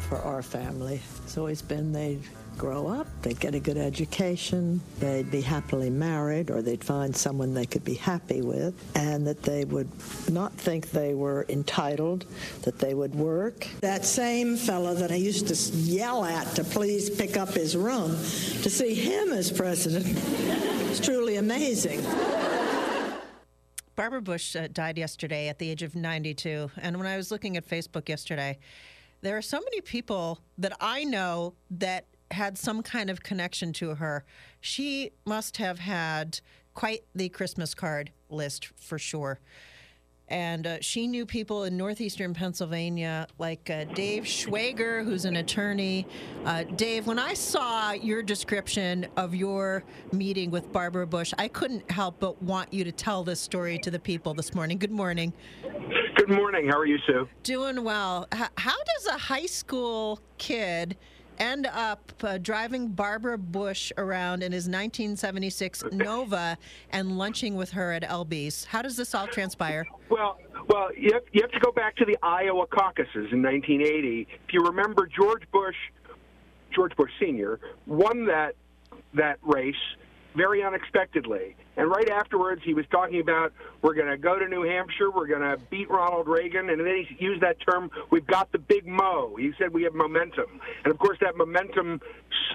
For our family It's always been they'd grow up, they'd get a good education, they'd be happily married, or they'd find someone they could be happy with, and that they would not think they were entitled, that they would work. That same fellow that I used to yell at to please pick up his room, to see him as president is truly amazing. Barbara Bush uh, died yesterday at the age of 92. And when I was looking at Facebook yesterday, there are so many people that I know that had some kind of connection to her. She must have had quite the Christmas card list for sure. And uh, she knew people in northeastern Pennsylvania, like uh, Dave Schwager, who's an attorney. Uh, Dave, when I saw your description of your meeting with Barbara Bush, I couldn't help but want you to tell this story to the people this morning. Good morning. Good morning. How are you, Sue? Doing well. How does a high school kid end up uh, driving Barbara Bush around in his 1976 Nova and lunching with her at Elby's? How does this all transpire? Well, well, you have, you have to go back to the Iowa caucuses in 1980. If you remember, George Bush, George Bush Sr. won that that race very unexpectedly. And right afterwards, he was talking about we're going to go to New Hampshire, we're going to beat Ronald Reagan, and then he used that term, we've got the big mo. He said we have momentum. And of course, that momentum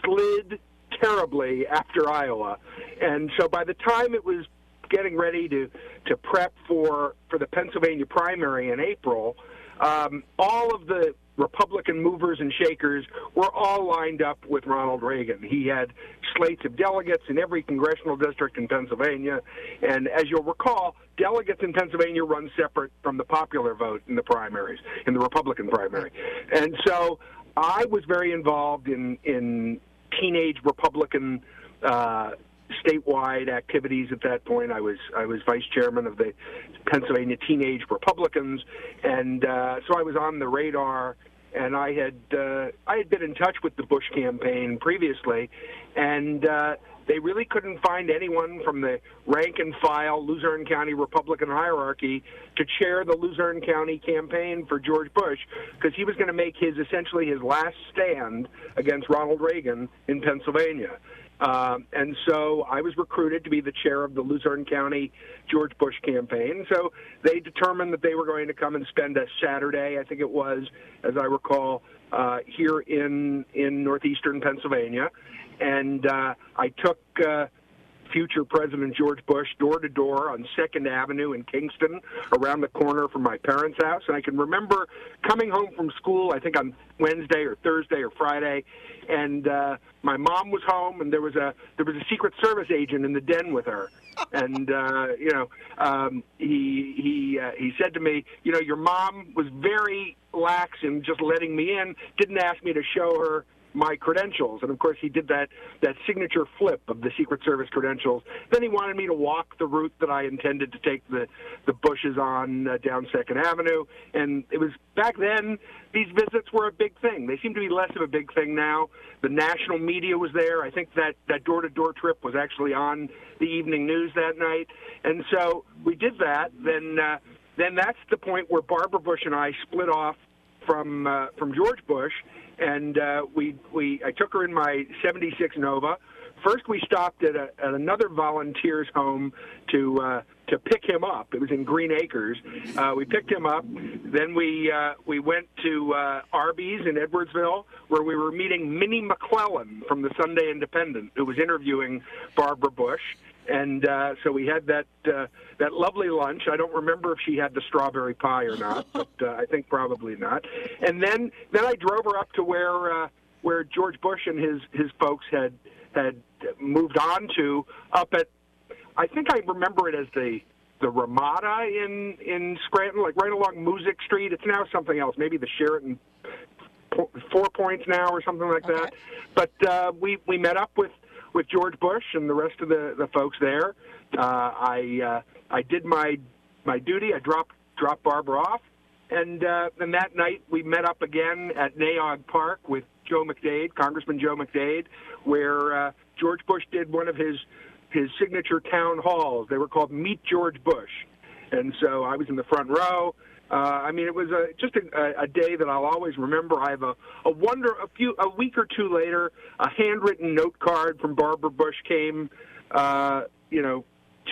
slid terribly after Iowa. And so by the time it was getting ready to, to prep for, for the Pennsylvania primary in April, um, all of the Republican movers and shakers were all lined up with Ronald Reagan. He had slates of delegates in every congressional district in Pennsylvania. And as you'll recall, delegates in Pennsylvania run separate from the popular vote in the primaries, in the Republican primary. And so I was very involved in, in teenage Republican uh, statewide activities at that point. I was I was vice chairman of the Pennsylvania Teenage Republicans, and uh, so I was on the radar. And I had uh, I had been in touch with the Bush campaign previously, and uh, they really couldn't find anyone from the rank and file Luzerne County Republican hierarchy to chair the Luzerne County campaign for George Bush because he was going to make his essentially his last stand against Ronald Reagan in Pennsylvania. Um, and so I was recruited to be the chair of the Luzerne County George Bush campaign. So they determined that they were going to come and spend a Saturday, I think it was, as I recall, uh, here in in northeastern Pennsylvania. And uh, I took uh, future President George Bush door to door on Second Avenue in Kingston, around the corner from my parents' house. And I can remember coming home from school, I think on Wednesday or Thursday or Friday, and uh, my mom was home, and there was a there was a Secret Service agent in the den with her. And uh, you know, um, he he uh, he said to me, you know, your mom was very lax in just letting me in. Didn't ask me to show her my credentials. And of course, he did that that signature flip of the Secret Service credentials. Then he wanted me to walk the route that I intended to take the the Bushes on uh, down Second Avenue. And it was back then. These visits were a big thing. They seem to be less of a big thing now. The national media was there. I think that that door to door trip was actually on the evening news that night. And so we did that. Then uh, then that's the point where Barbara Bush and I split off from uh, from George Bush, and uh, we we I took her in my '76 Nova. First, we stopped at, a, at another volunteer's home to uh, to pick him up. It was in Green Acres. Uh, we picked him up. Then we uh, we went to uh, Elby's in Edwardsville, where we were meeting Minnie McClellan from the Sunday Independent, who was interviewing Barbara Bush and uh, so we had that uh, that lovely lunch. I don't remember if she had the strawberry pie or not, but uh, I think probably not. And then then I drove her up to where uh, where George Bush and his his folks had had moved on to up at I think I remember it as the the Ramada in in Scranton, like right along Music Street. It's now something else, maybe the Sheraton Four Points now or something like Okay. that. But uh, we we met up with with George Bush and the rest of the the folks there. Uh, I uh, I did my my duty. I dropped dropped Barbara off, and uh, and that night we met up again at Nay Aug Park with Joe McDade, Congressman Joe McDade, where uh, George Bush did one of his his signature town halls. They were called Meet George Bush, and so I was in the front row. Uh, I mean, it was a, just a, a day that I'll always remember. I have a, a wonder. A few a week or two later, a handwritten note card from Barbara Bush came, uh, you know,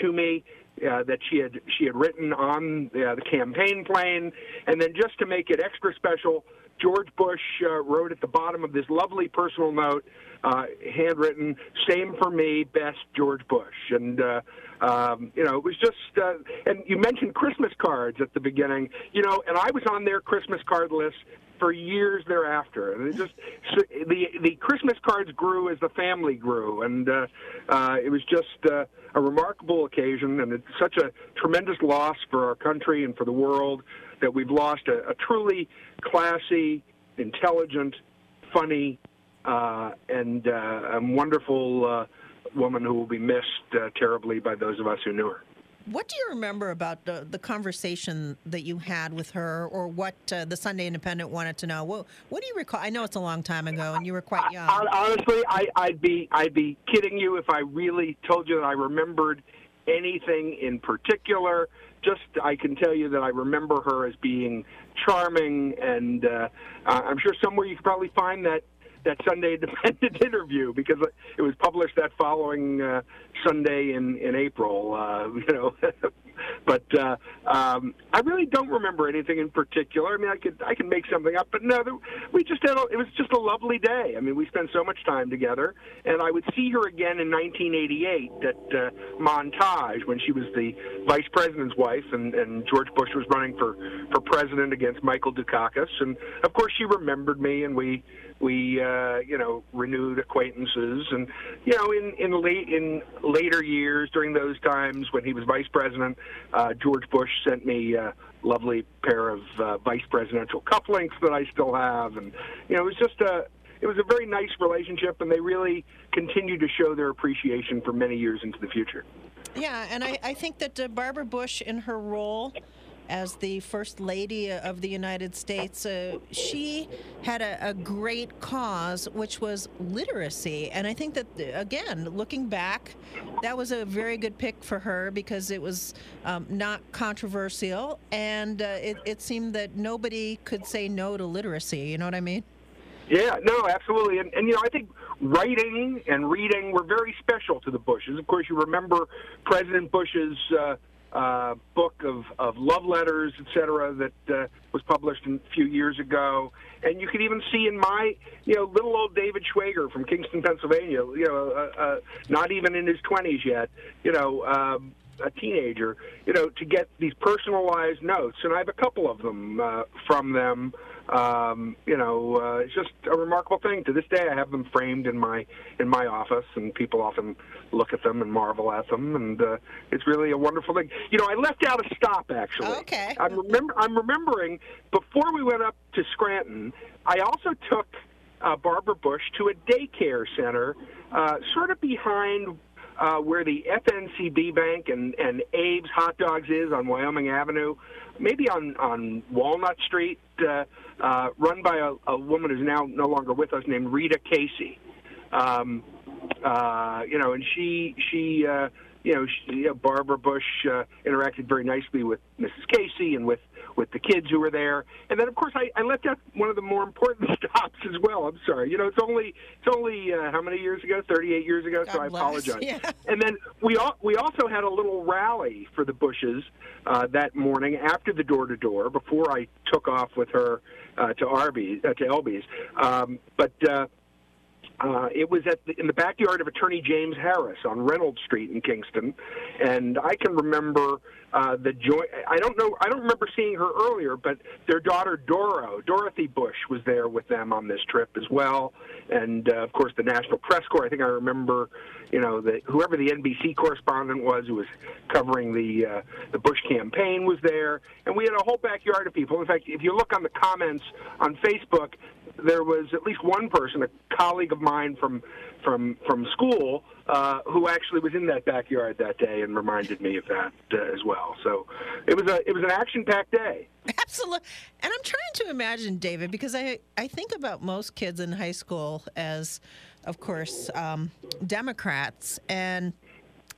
to me uh, that she had she had written on uh, the campaign plane, and then just to make it extra special, George Bush uh, wrote at the bottom of this lovely personal note, uh, handwritten, "Same for me, best George Bush." And uh, um, you know, it was just. Uh, and you mentioned Christmas cards at the beginning, you know, and I was on their Christmas card list for years thereafter. And it just so the the Christmas cards grew as the family grew, and uh, uh, it was just uh, a remarkable occasion, and it's such a tremendous loss for our country and for the world that we've lost a, a truly classy, intelligent, funny, uh, and uh, a wonderful uh, woman who will be missed uh, terribly by those of us who knew her. What do you remember about the, the conversation that you had with her, or what uh, the Sunday Independent wanted to know? What, what do you recall? I know it's a long time ago, and you were quite young. Hon- Honestly, I, I'd be I'd be kidding you if I really told you that I remembered anything in particular. Just I can tell you that I remember her as being charming, and uh, I'm sure somewhere you could probably find that that Sunday Independent interview because it was published that following uh, Sunday in in April. Uh, you know, but uh, um, I really don't remember anything in particular. I mean, I could I can make something up, but no, we just had a, it was just a lovely day. I mean, we spent so much time together, and I would see her again in 1988 at uh, Montage when she was the vice president's wife, and, and George Bush was running for for president against Michael Dukakis, and of course she remembered me, and we we uh, you know renewed acquaintances. And you know in in late in later years during those times when he was vice president uh, George Bush sent me a lovely pair of uh, vice presidential cufflinks that I still have. And you know it was just a it was a very nice relationship and they really continued to show their appreciation for many years into the future. Yeah, and I, I think that uh, Barbara Bush, in her role as the First Lady of the United States, uh, she had a, a great cause, which was literacy. And I think that, again, looking back, that was a very good pick for her because it was um, not controversial. And uh, it, it seemed that nobody could say no to literacy. You know what I mean? Yeah, no, absolutely. And, and you know, I think writing and reading were very special to the Bushes. Of course, you remember President Bush's uh, uh, book of, of love letters, et cetera, that uh, was published a few years ago. And you can even see in my, you know, little old David Schwager from Kingston, Pennsylvania, you know, uh, uh, not even in his 20s yet, you know, um, a teenager, you know, to get these personalized notes. And I have a couple of them uh, from them. Um, you know, uh, it's just a remarkable thing. To this day, I have them framed in my in my office, and people often look at them and marvel at them. And uh, it's really a wonderful thing. You know, I left out a stop actually. Okay. I'm remember I'm remembering before we went up to Scranton, I also took uh, Barbara Bush to a daycare center, uh, sort of behind uh, where the FNCB Bank and, and Abe's Hot Dogs is on Wyoming Avenue, maybe on, on Walnut Street, uh, uh, run by a, a woman who's now no longer with us named Rita Casey. Um, uh, you know, and she, she, uh, you know, she, you know, Barbara Bush uh, interacted very nicely with Mrs. Casey and with with the kids who were there. And then, of course, I, I left out one of the more important stops as well. I'm sorry. You know, it's only it's only uh, how many years ago? 38 years ago. so God I bless. apologize. Yeah. And then we all, we also had a little rally for the Bushes uh, that morning after the door to door before I took off with her uh, to Arby's uh, to Elby's. Um, but uh, Uh, it was at the, in the backyard of Attorney James Harris on Reynolds Street in Kingston, and I can remember uh, the joy. I don't know. I don't remember seeing her earlier, but their daughter Doro, Dorothy Bush, was there with them on this trip as well, and uh, of course the National Press Corps. I think I remember, you know, the, whoever the NBC correspondent was who was covering the uh, the Bush campaign was there, and we had a whole backyard of people. In fact, if you look on the comments on Facebook, there was at least one person, a colleague of mine from from from school, uh, who actually was in that backyard that day and reminded me of that uh, as well. So it was a it was an action packed day. Absolutely. And I'm trying to imagine, David, because I, I think about most kids in high school as, of course, um, Democrats. And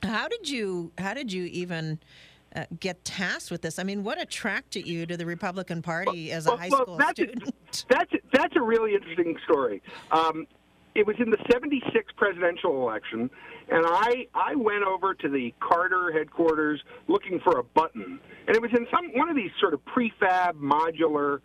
how did you how did you even uh, get tasked with this? I mean, what attracted you to the Republican Party well, as a well, high well, school that's student? A, that's that's a really interesting story. Um, it was in the 76 presidential election and I I went over to the Carter headquarters looking for a button and it was in some one of these sort of prefab modular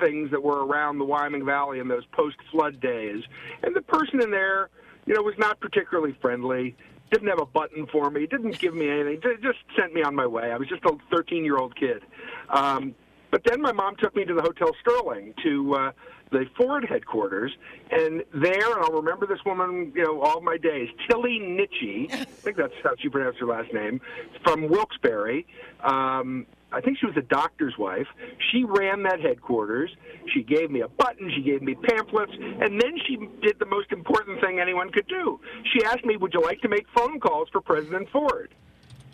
things that were around the Wyoming Valley in those post flood days and the person in there you know was not particularly friendly didn't have a button for me didn't give me anything just sent me on my way I was just a 13 year old kid um, but then my mom took me to the Hotel Sterling to uh, the Ford headquarters, and there, and I'll remember this woman, you know, all my days, Tilly Nitchie, I think that's how she pronounced her last name, from Wilkes-Barre. Um, I think she was a doctor's wife. She ran that headquarters. She gave me a button. She gave me pamphlets. And then she did the most important thing anyone could do. She asked me, Would you like to make phone calls for President Ford?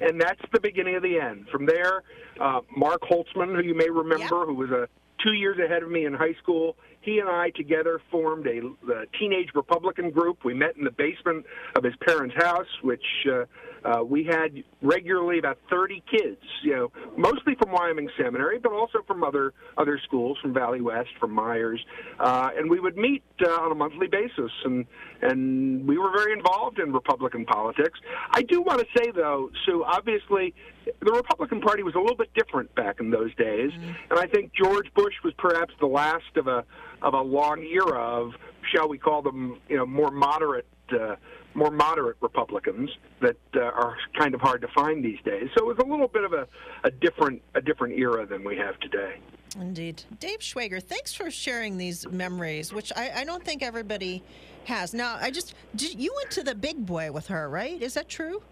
And that's the beginning of the end. From there, uh, Mark Holtzman, who you may remember, Yep. who was a two years ahead of me in high school, he and I together formed a, a teenage Republican group. We met in the basement of his parents' house, which uh, uh, we had regularly about 30 kids, you know, mostly from Wyoming Seminary, but also from other other schools, from Valley West, from Meyers, uh, and we would meet uh, on a monthly basis, and and we were very involved in Republican politics. I do want to say, though, Sue, obviously, the Republican Party was a little bit different back in those days, and I think George Bush was perhaps the last of a of a long era of, shall we call them, you know, more moderate. Uh, more moderate Republicans that uh, are kind of hard to find these days. So it was a little bit of a, a different a different era than we have today. Indeed. Dave Schwager, thanks for sharing these memories, which I, I don't think everybody has. Now, I just, did, you went to the big boy with her, right? Is that true?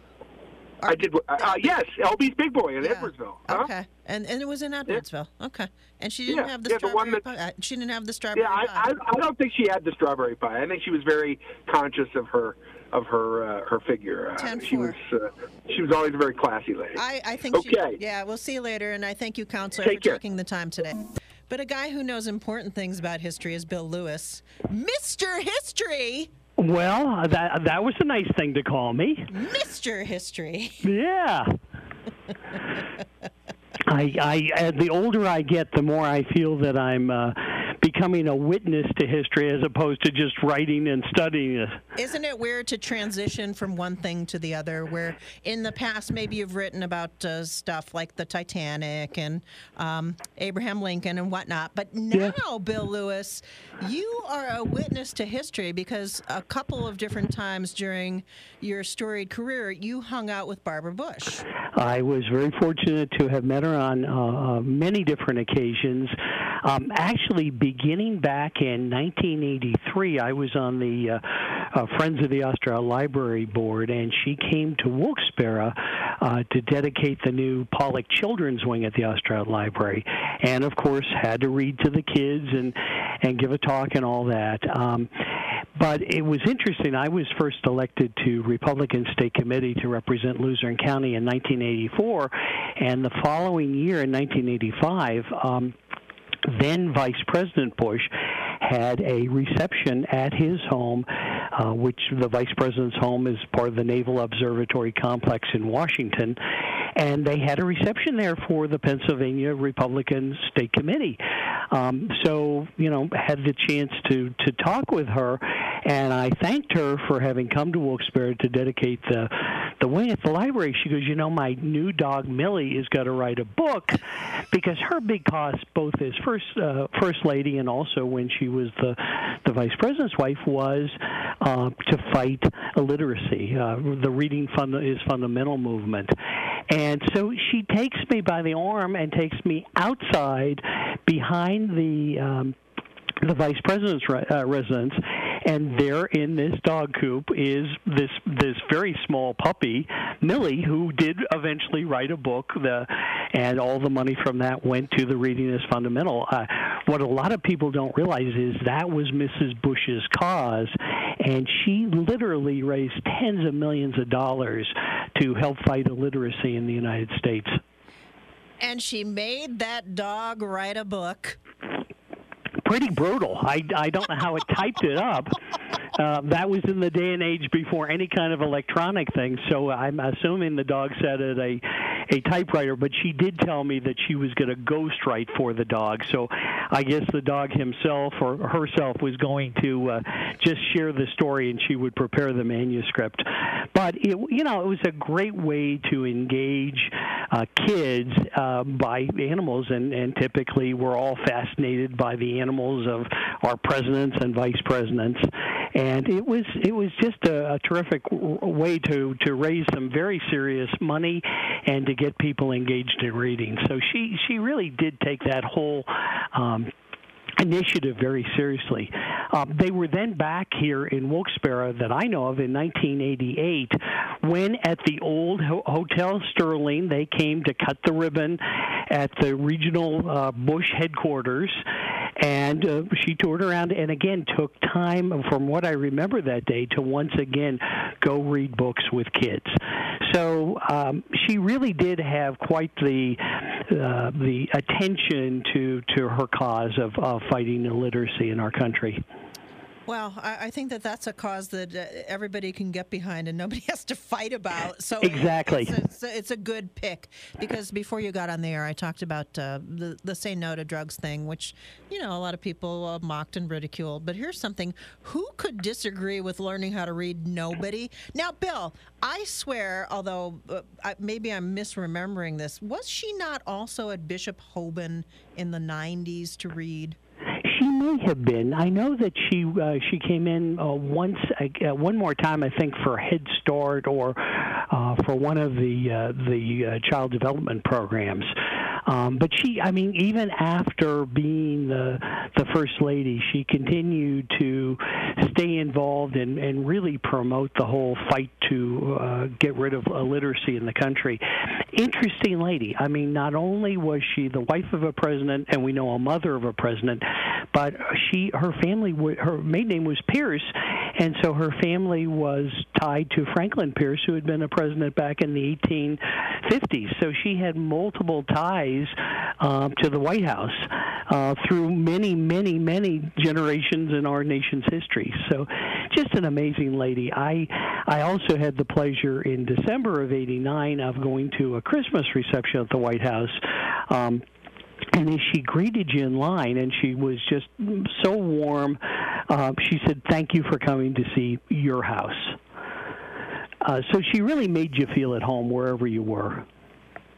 I did. Uh, uh, yes, Elby's Big Boy in Yeah. Edwardsville. Huh? Okay. And and it was in Edwardsville. Okay. And she didn't Yeah, have the yeah, the strawberry one pie. uh, She didn't have the strawberry Yeah, I. I, I don't think she had the strawberry pie. I think she was very conscious of her of her uh, her figure. Uh, 10-4. she was uh, she was always a very classy lady. I, I think Okay. she, yeah, we'll see you later. And I thank you, Counselor, Take for care. taking the time today. But a guy who knows important things about history is Bill Lewis. Mr. History! Well, that that was a nice thing to call me. Mr. History. Yeah. I, I, uh, the older I get, the more I feel that I'm uh, becoming a witness to history as opposed to just writing and studying it. Isn't it weird to transition from one thing to the other? Where in the past, maybe you've written about uh, stuff like the Titanic and um, Abraham Lincoln and whatnot, but now, Bill Lewis, you are a witness to history because a couple of different times during your storied career, you hung out with Barbara Bush. I was very fortunate to have met her on uh, uh, many different occasions. Um, actually, beginning back in 1983, I was on the uh, uh, Friends of the Osterhout Library Board, and she came to Wilkes-Barre uh, to dedicate the new Pollock Children's Wing at the Osterhout Library, and of course had to read to the kids and and give a talk and all that. Um, but it was interesting. I was first elected to Republican State Committee to represent Luzerne County in 1984, and the following year, in 1985, um, then Vice President Bush had a reception at his home, uh, which the Vice President's home is part of the Naval Observatory Complex in Washington. And they had a reception there for the Pennsylvania Republican State Committee. Um, so, you know, had the chance to, to talk with her, and I thanked her for having come to Wilkes-Barre to dedicate the the wing at the library. She goes, you know, my new dog Millie is going to write a book because her big cause, both as first uh, first lady and also when she was the the vice president's wife, was uh, to fight illiteracy. Uh, the reading fund is fundamental movement, and so she takes me by the arm and takes me outside behind the. Um, the vice president's re- uh, residence, and there in this dog coop is this this very small puppy, Millie, who did eventually write a book. The and all the money from that went to the Reading is Fundamental. Uh, what a lot of people don't realize is that was Mrs. Bush's cause, and she literally raised tens of millions of dollars to help fight illiteracy in the United States. And she made that dog write a book pretty brutal. I, I don't know how it typed it up. Uh, that was in the day and age before any kind of electronic thing. So I'm assuming the dog sat at a a typewriter, but she did tell me that she was going to ghostwrite for the dog. So I guess the dog himself or herself was going to uh, just share the story, and she would prepare the manuscript. But it, you know, it was a great way to engage uh, kids uh, by animals, and, and typically we're all fascinated by the animals of our presidents and vice presidents and it was it was just a, a terrific w- way to to raise some very serious money and to get people engaged in reading. So she she really did take that whole um, initiative very seriously. Um, they were then back here in Wilkes-Barre that I know of in 1988 when at the old Ho- Hotel Sterling they came to cut the ribbon at the regional uh, Bush headquarters and uh, she toured around and again took time from what I remember that day to once again go read books with kids. So um, she really did have quite the uh, the attention to to her cause of, of fighting illiteracy in our country. Well, I, I, think that that's a cause that uh, everybody can get behind and nobody has to fight about. So exactly, it's, it's, a, it's a good pick because before you got on the air, I talked about uh, the the say no to drugs thing, which you know a lot of people uh, mocked and ridiculed. But here's something: who could disagree with learning how to read? Nobody. Now, Bill, I swear, although uh, I, maybe I'm misremembering this, was she not also at Bishop Hoban in the '90s to read? She may have been. I know that she uh, she came in uh, once uh, one more time, I think, for Head Start or uh, for one of the uh, the uh, child development programs. Um, but she, I mean, even after being the the first lady, she continued to stay involved and and really promote the whole fight to uh, get rid of illiteracy in the country. Interesting lady. I mean, not only was she the wife of a president, and we know a mother of a president, but she her family her maiden name was Pierce, and so her family was tied to Franklin Pierce, who had been a president back in the 1850s. So she had multiple ties uh, to the White House uh, through many, many, many generations in our nation's history. So just an amazing lady. I I also had the pleasure in December of '89 of going to a Christmas reception at the White House. Um, and as she greeted you in line, and she was just so warm, uh, she said, "Thank you for coming to see your house." Uh, so she really made you feel at home wherever you were.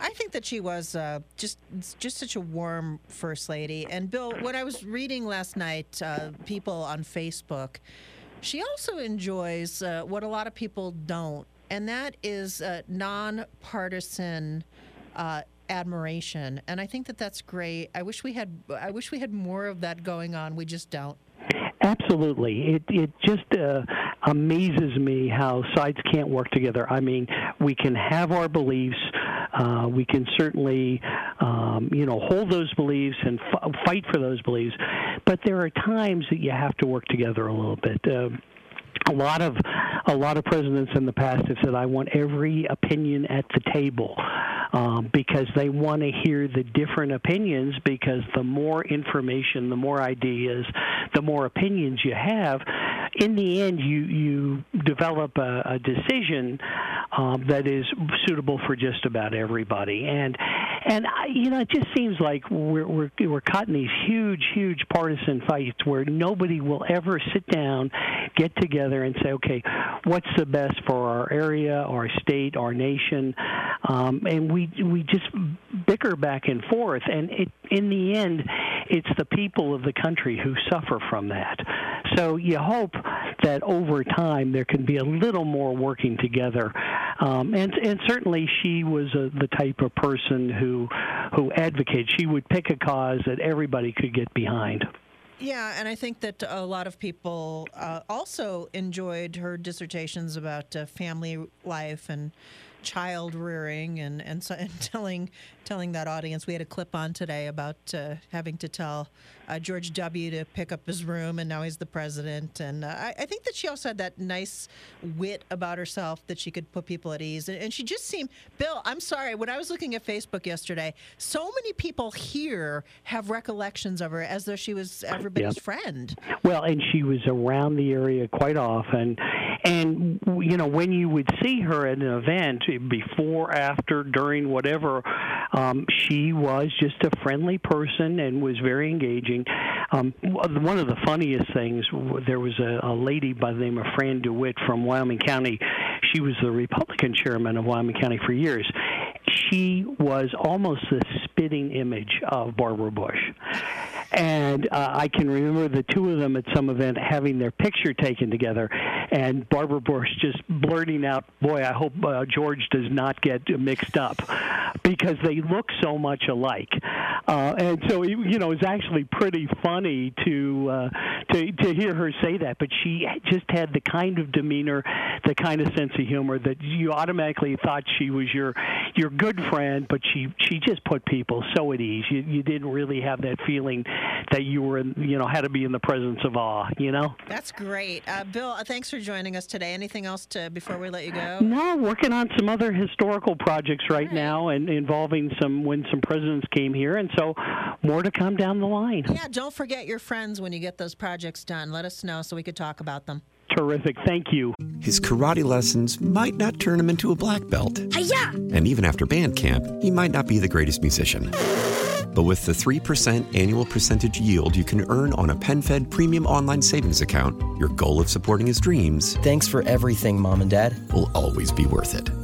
I think that she was uh, just just such a warm first lady. And Bill, when I was reading last night, uh, people on Facebook, she also enjoys uh, what a lot of people don't, and that is uh, nonpartisan uh, admiration. And I think that that's great. I wish we had I wish we had more of that going on. We just don't. Absolutely. It it just uh, amazes me how sides can't work together. I mean, we can have our beliefs. Uh, we can certainly, um, you know, hold those beliefs and f- fight for those beliefs. But there are times that you have to work together a little bit. Uh, a lot of a lot of presidents in the past have said, "I want every opinion at the table," um, because they want to hear the different opinions. Because the more information, the more ideas, the more opinions you have, in the end, you you develop a, a decision um, that is suitable for just about everybody. And And I, you know, it just seems like we're we're we're caught in these huge, huge partisan fights where nobody will ever sit down, get together, and say, okay, what's the best for our area, our state, our nation, um, and we we just bicker back and forth, and it, in the end, it's the people of the country who suffer from that. So you hope that over time there can be a little more working together, um, and and certainly she was a, the type of person who who advocated. She would pick a cause that everybody could get behind. Yeah, and I think that a lot of people uh, also enjoyed her dissertations about uh, family life and child rearing and and, so, and telling telling that audience. We had a clip on today about uh, having to tell uh, George W. to pick up his room and now he's the president. And uh, I, I, think that she also had that nice wit about herself that she could put people at ease. And, and, she just seemed Bill I'm sorry when I was looking at Facebook yesterday so many people here have recollections of her as though she was everybody's friend. Well and she was around the area quite often and you know when you would see her at an event before, after, during, whatever. Um, she was just a friendly person and was very engaging. Um, one of the funniest things, there was a, a lady by the name of Fran DeWitt from Wyoming County. She was the Republican chairman of Wyoming County for years. She was almost the spitting image of Barbara Bush and uh, I can remember the two of them at some event having their picture taken together, and Barbara Bush just blurting out, "Boy, I hope uh, George does not get mixed up," because they look so much alike. Uh, and so, you know, it's actually pretty funny to uh, to to hear her say that. But she just had the kind of demeanor, the kind of sense of humor that you automatically thought she was your your good friend. But she she just put people so at ease. You you didn't really have that feeling that you were, in, you know, had to be in the presence of awe. You know. That's great, uh, Bill. Uh, thanks for joining us today. Anything else to before we let you go? No, working on some other historical projects right, right. now, and involving some when some presidents came here, and so more to come down the line. Yeah, don't forget your friends when you get those projects done. Let us know so we could talk about them. Terrific. Thank you. His karate lessons might not turn him into a black belt. Hi-ya! And even after band camp, he might not be the greatest musician. But with the 3% annual percentage yield you can earn on a PenFed premium online savings account, your goal of supporting his dreams. Thanks for everything, Mom and Dad. Will always be worth it.